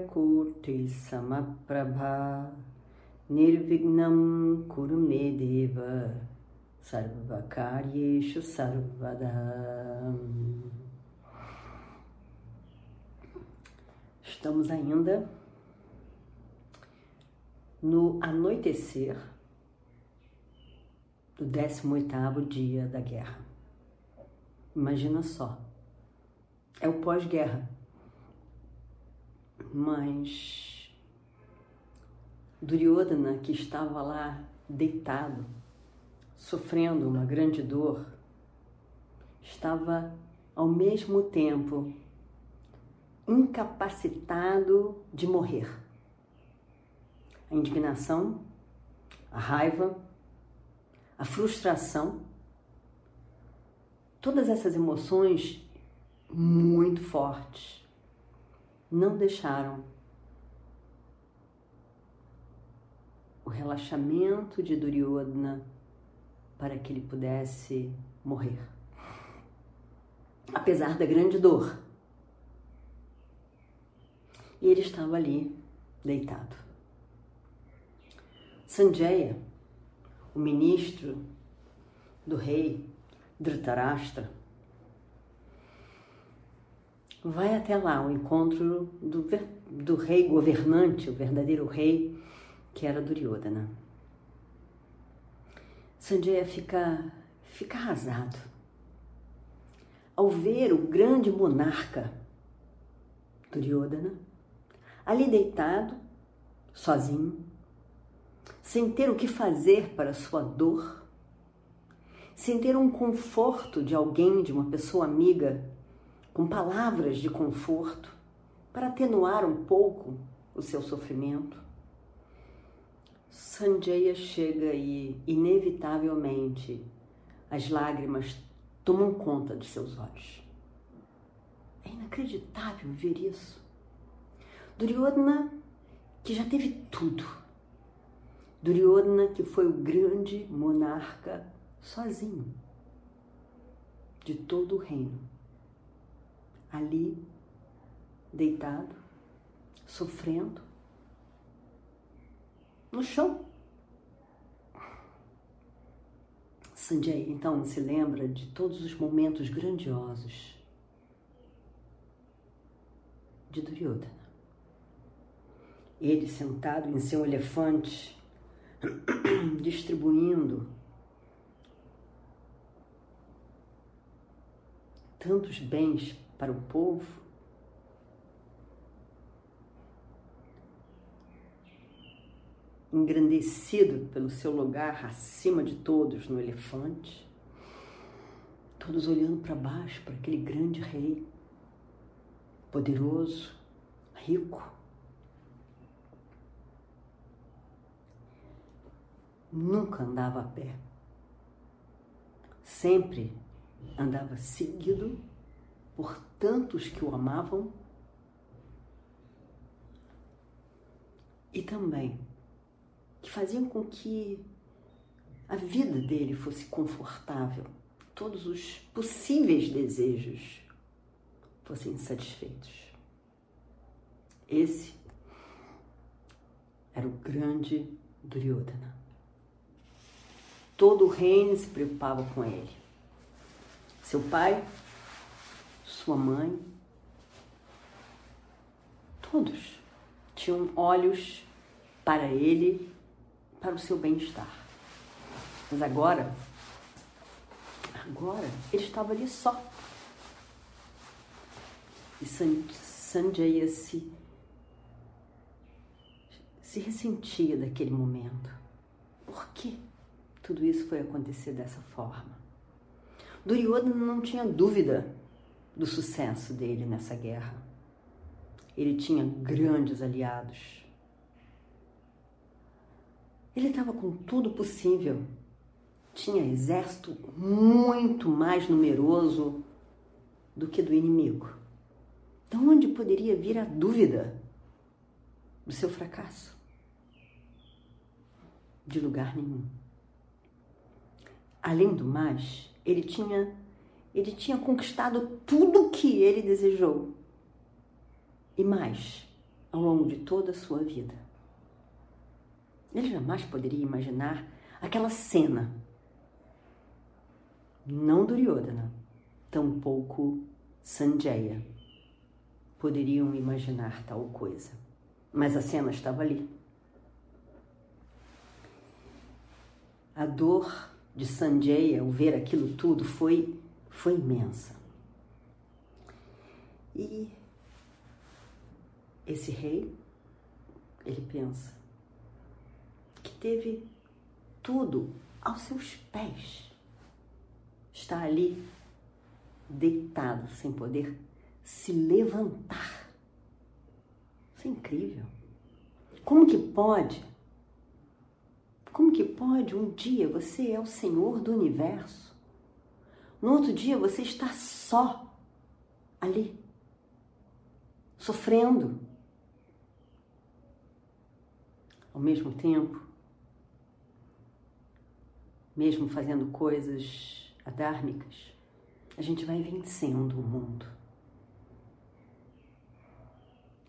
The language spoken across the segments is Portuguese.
Suryakurti Samaprabha Nirvignam Kurumedeva Sarvakaryeshu Sarvada Estamos ainda no anoitecer do 18º dia da guerra. Imagina só. É o pós-guerra. Mas Duryodhana, que estava lá deitado, sofrendo uma grande dor, estava ao mesmo tempo incapacitado de morrer. A indignação, a raiva, a frustração, todas essas emoções muito fortes não deixaram o relaxamento de Duryodhana para que ele pudesse morrer. Apesar da grande dor, e ele estava ali, deitado. Sanjaya, o ministro do rei Dhritarashtra, vai até lá ao encontro do, do rei governante, o verdadeiro rei, que era Duryodhana. Sanjaya fica, fica arrasado ao ver o grande monarca Duryodhana ali deitado, sozinho, sem ter o que fazer para sua dor, sem ter um conforto de alguém, de uma pessoa amiga, com palavras de conforto para atenuar um pouco o seu sofrimento. Sanjaya chega e, inevitavelmente, as lágrimas tomam conta de seus olhos. É inacreditável ver isso. Duryodhana, que já teve tudo. Duryodhana, que foi o grande monarca sozinho de todo o reino. Ali, deitado, sofrendo, no chão. Sanjay então se lembra de todos os momentos grandiosos de Duryodhana ele sentado em seu elefante, distribuindo tantos bens para o povo, engrandecido pelo seu lugar acima de todos no elefante, todos olhando para baixo para aquele grande rei, poderoso, rico, nunca andava a pé. Sempre andava seguido por tantos que o amavam e também que faziam com que a vida dele fosse confortável, todos os possíveis desejos fossem satisfeitos. Esse era o grande Duryodhana todo o reino se preocupava com ele. Seu pai, sua mãe, todos tinham olhos para ele, para o seu bem-estar. Mas agora, agora, ele estava ali só. E Sanjaya se, se ressentia daquele momento. Por quê? tudo isso foi acontecer dessa forma. Duryodhana não tinha dúvida do sucesso dele nessa guerra. Ele tinha grandes aliados. Ele estava com tudo possível. Tinha exército muito mais numeroso do que do inimigo. De onde poderia vir a dúvida do seu fracasso? De lugar nenhum. Além do mais, ele tinha ele tinha conquistado tudo o que ele desejou e mais ao longo de toda a sua vida. Ele jamais poderia imaginar aquela cena. Não Duryodhana, tampouco Sanjaya poderiam imaginar tal coisa. Mas a cena estava ali. A dor de Sanjaya ao ver aquilo tudo foi, foi imensa. E esse rei, ele pensa que teve tudo aos seus pés. Está ali deitado, sem poder se levantar. Isso é incrível. Como que pode? Como que pode um dia você é o Senhor do universo? No outro dia você está só ali, sofrendo. Ao mesmo tempo, mesmo fazendo coisas adármicas, a gente vai vencendo o mundo.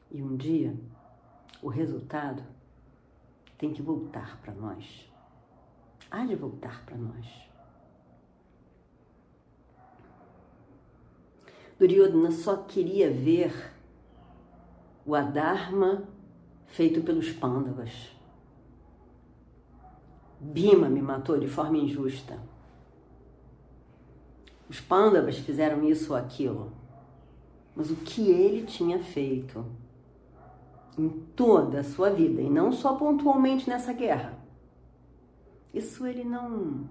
E um dia, o resultado tem que voltar para nós. Há de voltar para nós. Duryodhana só queria ver o Adharma feito pelos Pandavas. Bima me matou de forma injusta. Os Pandavas fizeram isso ou aquilo. Mas o que ele tinha feito em toda a sua vida, e não só pontualmente nessa guerra, isso ele não.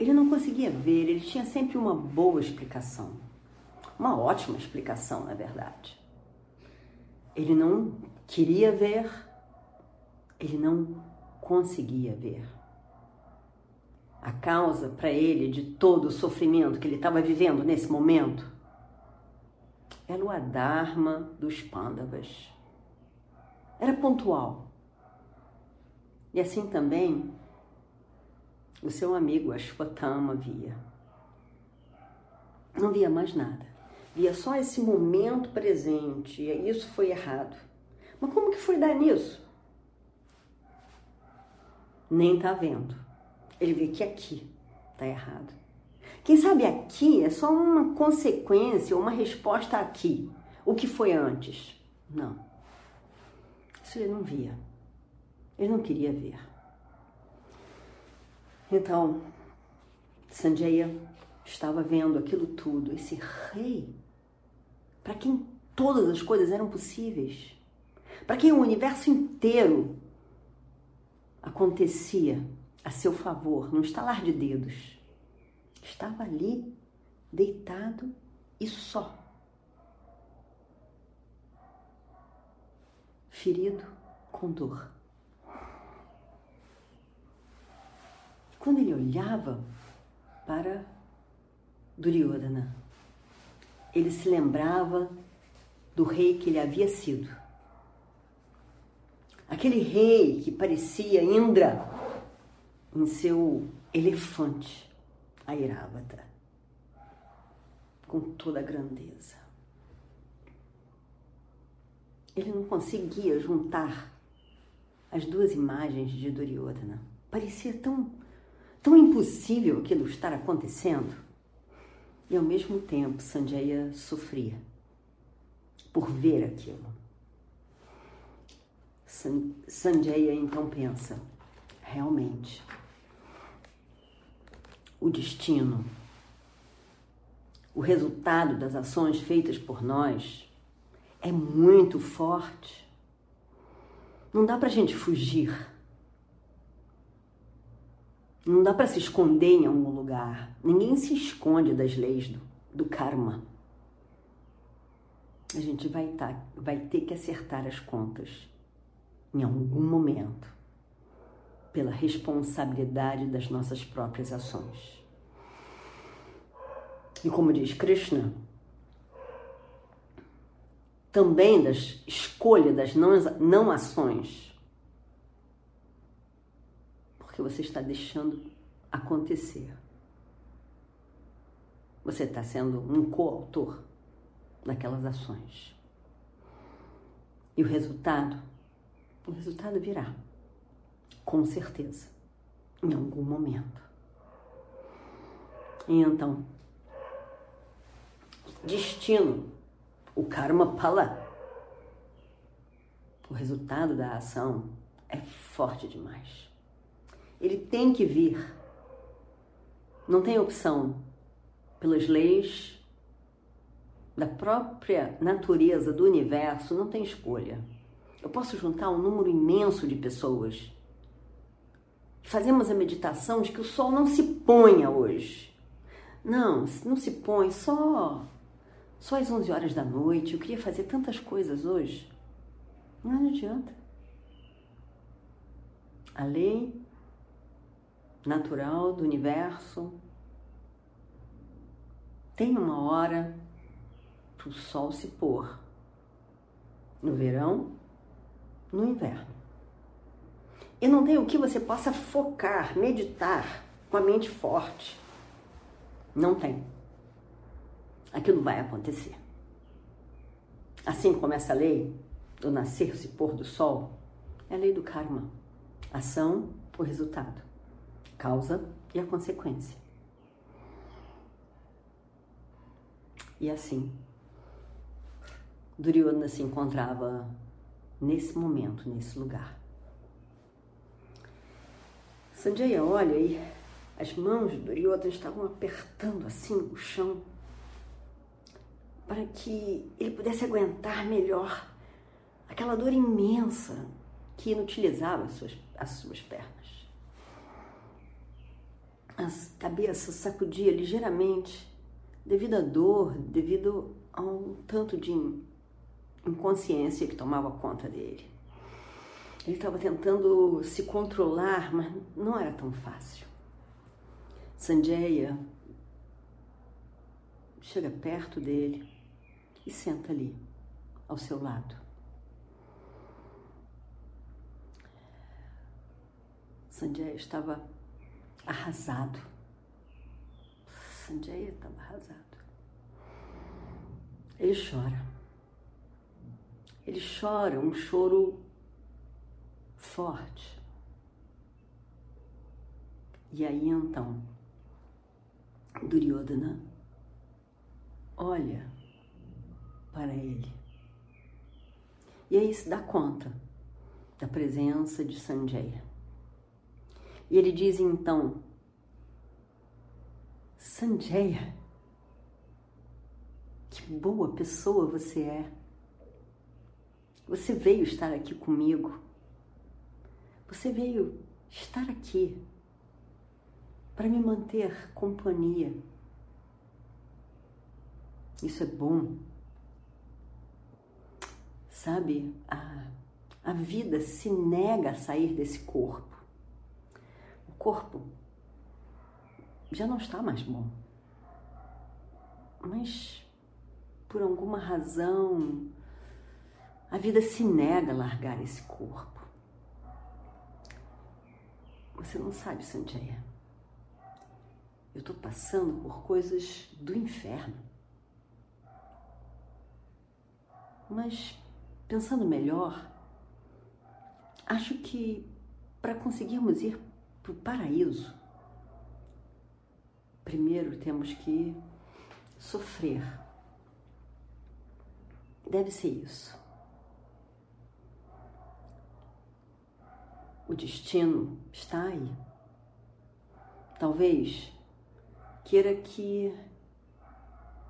Ele não conseguia ver, ele tinha sempre uma boa explicação. Uma ótima explicação, na verdade. Ele não queria ver, ele não conseguia ver. A causa para ele de todo o sofrimento que ele estava vivendo nesse momento era o Adharma dos Pandavas. Era pontual. E assim também o seu amigo Ashwatthama via. Não via mais nada. Via só esse momento presente. E isso foi errado. Mas como que foi dar nisso? Nem tá vendo. Ele vê que aqui tá errado. Quem sabe aqui é só uma consequência, uma resposta aqui. O que foi antes? Não. Isso ele não via. Ele não queria ver. Então, Sanjaya estava vendo aquilo tudo, esse rei, para quem todas as coisas eram possíveis, para quem o universo inteiro acontecia a seu favor, num estalar de dedos. Estava ali, deitado e só. Ferido com dor. Quando ele olhava para Duryodhana, ele se lembrava do rei que ele havia sido aquele rei que parecia Indra em seu elefante, a Irávata, com toda a grandeza. Ele não conseguia juntar as duas imagens de Duryodhana. Parecia tão, tão impossível aquilo estar acontecendo. E ao mesmo tempo, Sanjaya sofria por ver aquilo. Sanjaya então pensa: realmente, o destino, o resultado das ações feitas por nós é muito forte. Não dá para a gente fugir. Não dá para se esconder em algum lugar. Ninguém se esconde das leis do, do karma. A gente vai, tá, vai ter que acertar as contas em algum momento. pela responsabilidade das nossas próprias ações. E como diz Krishna, também das escolha das não, não ações, porque você está deixando acontecer. Você está sendo um coautor daquelas ações. E o resultado? O resultado virá, com certeza, em algum momento. E então, destino, o karma pala, o resultado da ação é forte demais. Ele tem que vir. Não tem opção. Pelas leis da própria natureza do universo, não tem escolha. Eu posso juntar um número imenso de pessoas. Fazemos a meditação de que o sol não se ponha hoje. Não, não se põe só só às 11 horas da noite. Eu queria fazer tantas coisas hoje. Não adianta. A lei natural do universo tem uma hora para o sol se pôr. No verão, no inverno. E não tem o que você possa focar, meditar com a mente forte. Não tem. Aquilo vai acontecer. Assim como essa lei do nascer-se pôr do sol, é a lei do karma. Ação, o resultado. Causa e a consequência. E assim, Duryodhana se encontrava nesse momento, nesse lugar. Sanjaya olha e as mãos de Duryodhana estavam apertando assim o chão para que ele pudesse aguentar melhor aquela dor imensa que inutilizava as suas, as suas pernas. A cabeça sacudia ligeiramente devido à dor, devido a um tanto de inconsciência que tomava conta dele. Ele estava tentando se controlar, mas não era tão fácil. Sanjaya chega perto dele e senta ali, ao seu lado. Sanjaya estava arrasado. Sanjaya estava arrasado. Ele chora. Ele chora um choro forte. E aí então, Duryodhana olha para ele. E aí se dá conta da presença de Sanjaya. E ele diz então: Sanjaya, que boa pessoa você é. Você veio estar aqui comigo. Você veio estar aqui para me manter companhia. Isso é bom. Sabe, a, a vida se nega a sair desse corpo. Corpo já não está mais bom. Mas por alguma razão a vida se nega a largar esse corpo. Você não sabe, Sanjaya. Eu estou passando por coisas do inferno. Mas, pensando melhor, acho que para conseguirmos ir para o paraíso, primeiro temos que sofrer. Deve ser isso. O destino está aí. Talvez queira que,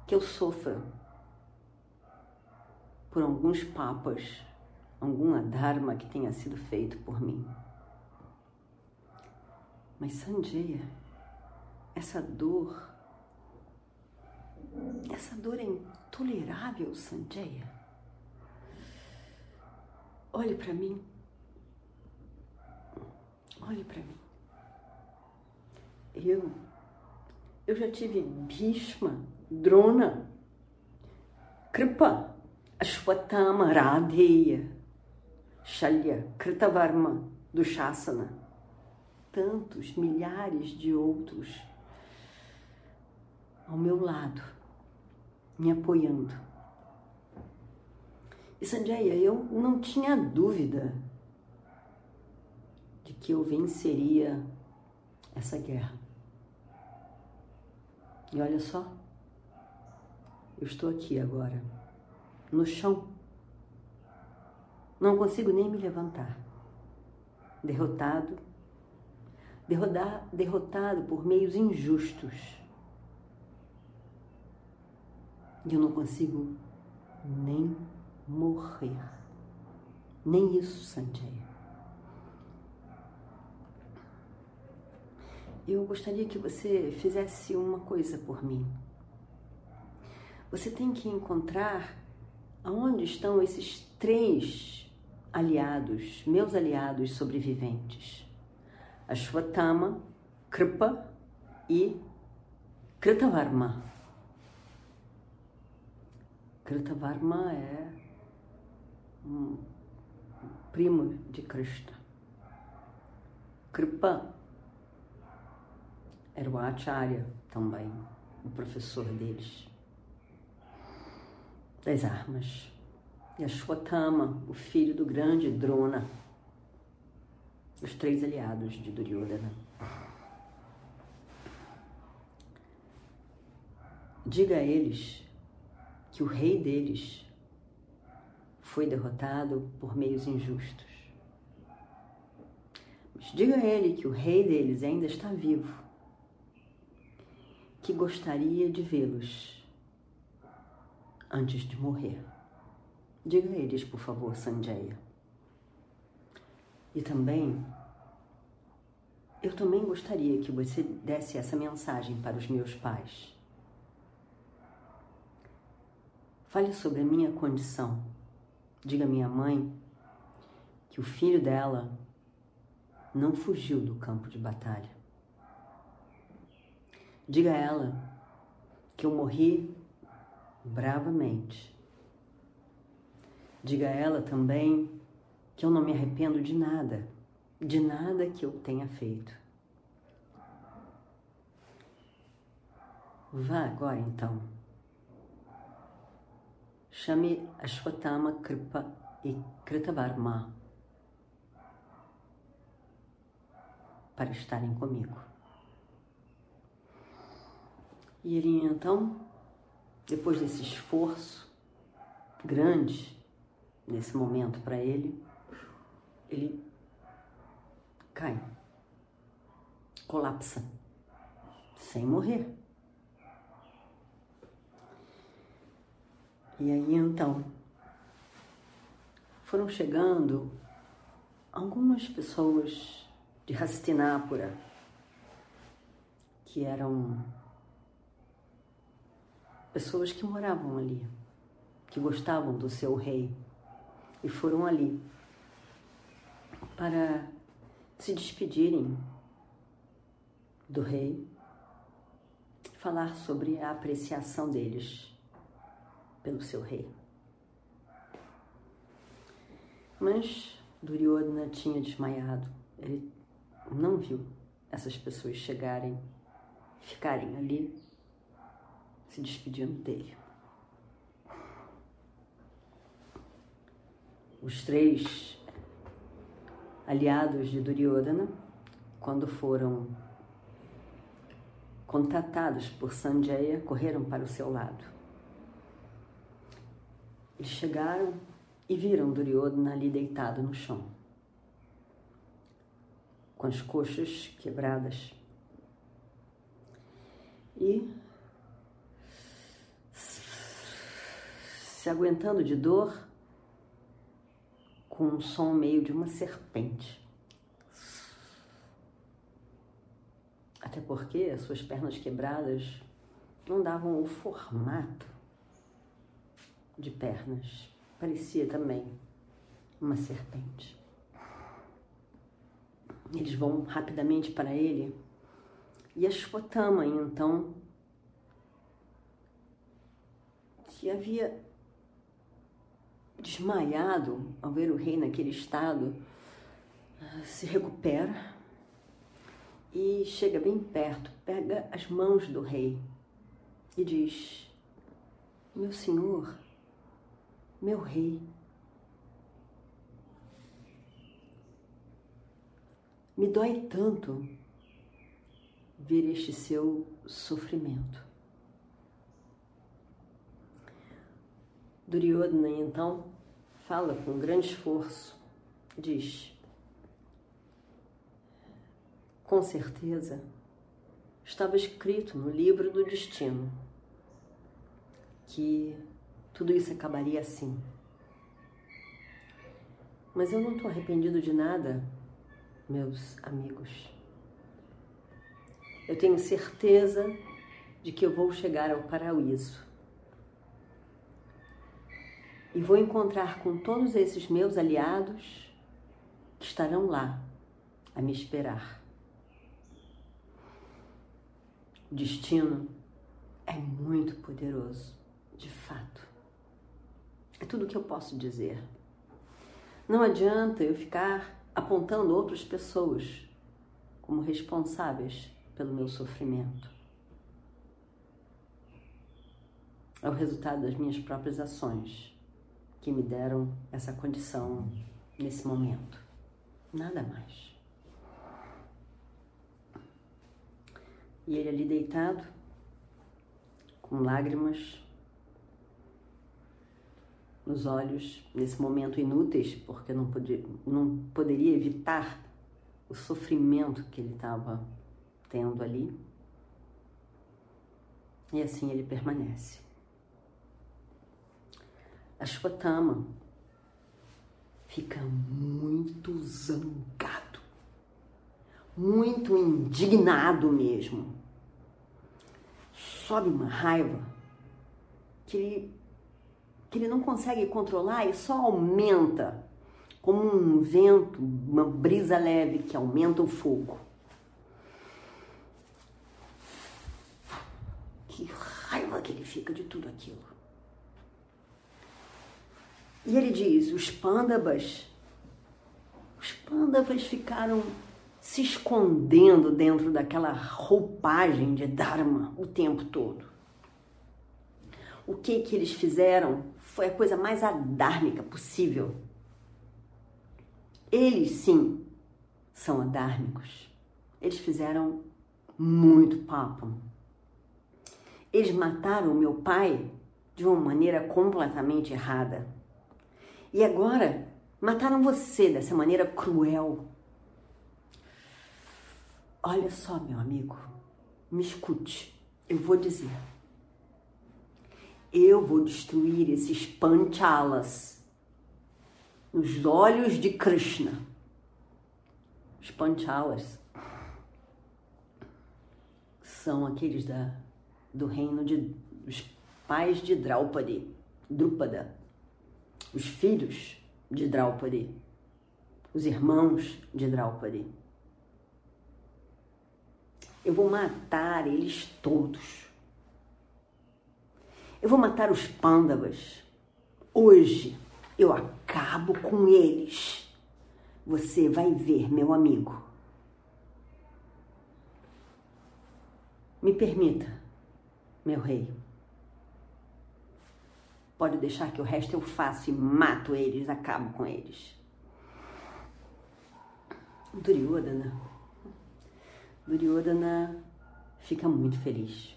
que eu sofra por alguns papas, alguma dharma que tenha sido feito por mim. Mas Sanjaya, essa dor, essa dor é intolerável, Sanjaya. Olhe para mim. olhe para mim. Eu, eu já tive Bhishma, Drona, Kripa, Ashwatthama, Radheya, Shalya, Kritavarma, Dushasana, tantos, milhares de outros ao meu lado, me apoiando. E Sanjaya, eu não tinha dúvida de que eu venceria essa guerra. E olha só, eu estou aqui agora, no chão. Não consigo nem me levantar. Derrotado, derrotado por meios injustos. E eu não consigo nem morrer. Nem isso, Sanjay. Eu gostaria que você fizesse uma coisa por mim. Você tem que encontrar aonde estão esses três aliados, meus aliados sobreviventes: Ashwatthama, Kripa e Kritavarma. Kritavarma é um primo de Krishna. Kripa era o Acharya também, o professor deles, das armas. E Ashwatthama, o filho do grande Drona, os três aliados de Duryodhana. Diga a eles que o rei deles foi derrotado por meios injustos. Mas diga a ele que o rei deles ainda está vivo que gostaria de vê-los antes de morrer. Diga a eles, por favor, Sanjaya. E também, eu também gostaria que você desse essa mensagem para os meus pais. Fale sobre a minha condição. Diga à minha mãe que o filho dela não fugiu do campo de batalha. Diga a ela que eu morri bravamente. Diga a ela também que eu não me arrependo de nada, de nada que eu tenha feito. Vá agora então. Chame Ashwatthama Kripa e Kritavarma para estarem comigo. E ele então, depois desse esforço grande nesse momento para ele, ele cai, colapsa, sem morrer. E aí então foram chegando algumas pessoas de Hastinapura que eram pessoas que moravam ali, que gostavam do seu rei e foram ali para se despedirem do rei, falar sobre a apreciação deles pelo seu rei. Mas Duryodhana tinha desmaiado. Ele não viu essas pessoas chegarem, ficarem ali se despedindo dele. Os três aliados de Duryodhana, quando foram contatados por Sanjaya, correram para o seu lado. Eles chegaram e viram Duryodhana ali deitado no chão, com as coxas quebradas. E se aguentando de dor, com um som meio de uma serpente. Até porque as suas pernas quebradas não davam o formato de pernas. Parecia também uma serpente. Eles vão rapidamente para ele e Ashwatthama então que havia desmaiado ao ver o rei naquele estado, se recupera e chega bem perto, pega as mãos do rei e diz: Meu senhor, meu rei, me dói tanto ver este seu sofrimento. Duryodhana então fala com grande esforço, diz: Com certeza estava escrito no livro do destino que tudo isso acabaria assim. Mas eu não estou arrependido de nada, meus amigos. Eu tenho certeza de que eu vou chegar ao paraíso. E vou encontrar com todos esses meus aliados que estarão lá a me esperar. O destino é muito poderoso, de fato. É tudo o que eu posso dizer. Não adianta eu ficar apontando outras pessoas como responsáveis pelo meu sofrimento. É o resultado das minhas próprias ações que me deram essa condição nesse momento. Nada mais. E ele ali deitado, com lágrimas nos olhos, nesse momento inúteis, porque não, podia, não poderia evitar o sofrimento que ele estava tendo ali. E assim ele permanece. Ashwatthama fica muito zangado, muito indignado mesmo. Sobe uma raiva que ele, que ele não consegue controlar e só aumenta, como um vento, uma brisa leve que aumenta o fogo. Que raiva que ele fica de tudo aquilo. E ele diz: os pândabas, os pândavas ficaram se escondendo dentro daquela roupagem de Dharma o tempo todo. O que que eles fizeram foi a coisa mais adármica possível. Eles sim são adármicos. Eles fizeram muito papo eles mataram meu pai de uma maneira completamente errada. E agora mataram você dessa maneira cruel. Olha só, meu amigo, me escute. Eu vou dizer. Eu vou destruir esses panchalas nos olhos de Krishna. Os panchalas são aqueles da do reino de, dos pais de Draupadi, Drupada, os filhos de Draupadi, os irmãos de Draupadi. Eu vou matar eles todos. Eu vou matar os pândavas. Hoje eu acabo com eles. Você vai ver, meu amigo. Me permita meu rei. Pode deixar que o resto eu faço e mato eles, acabo com eles. Duryodhana. Duryodhana fica muito feliz.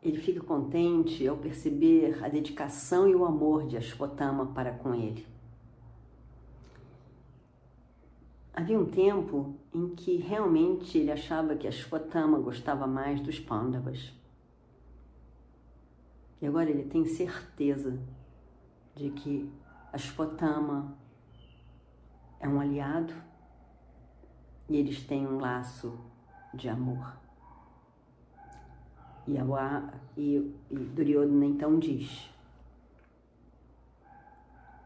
Ele fica contente ao perceber a dedicação e o amor de Ashwatthama para com ele. Havia um tempo em que realmente ele achava que Ashwatthama gostava mais dos Pandavas. E agora ele tem certeza de que Ashwatthama é um aliado e eles têm um laço de amor. E, a, e, e Duryodhana então diz,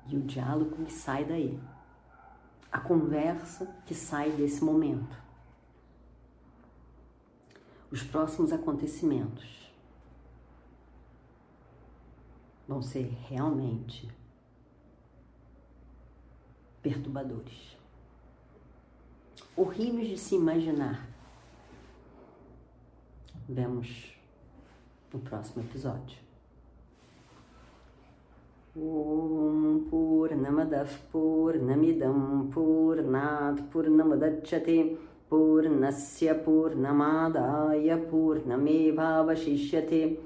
e o diálogo sai daí. a conversa que sai desse momento. Os próximos acontecimentos vão ser realmente perturbadores. Horríveis de se imaginar. Vemos no próximo episódio. Om Purnamadav Purnamidam Purnat Purnamadachyate Purnasya Purnamadaya Purnamevavashishyate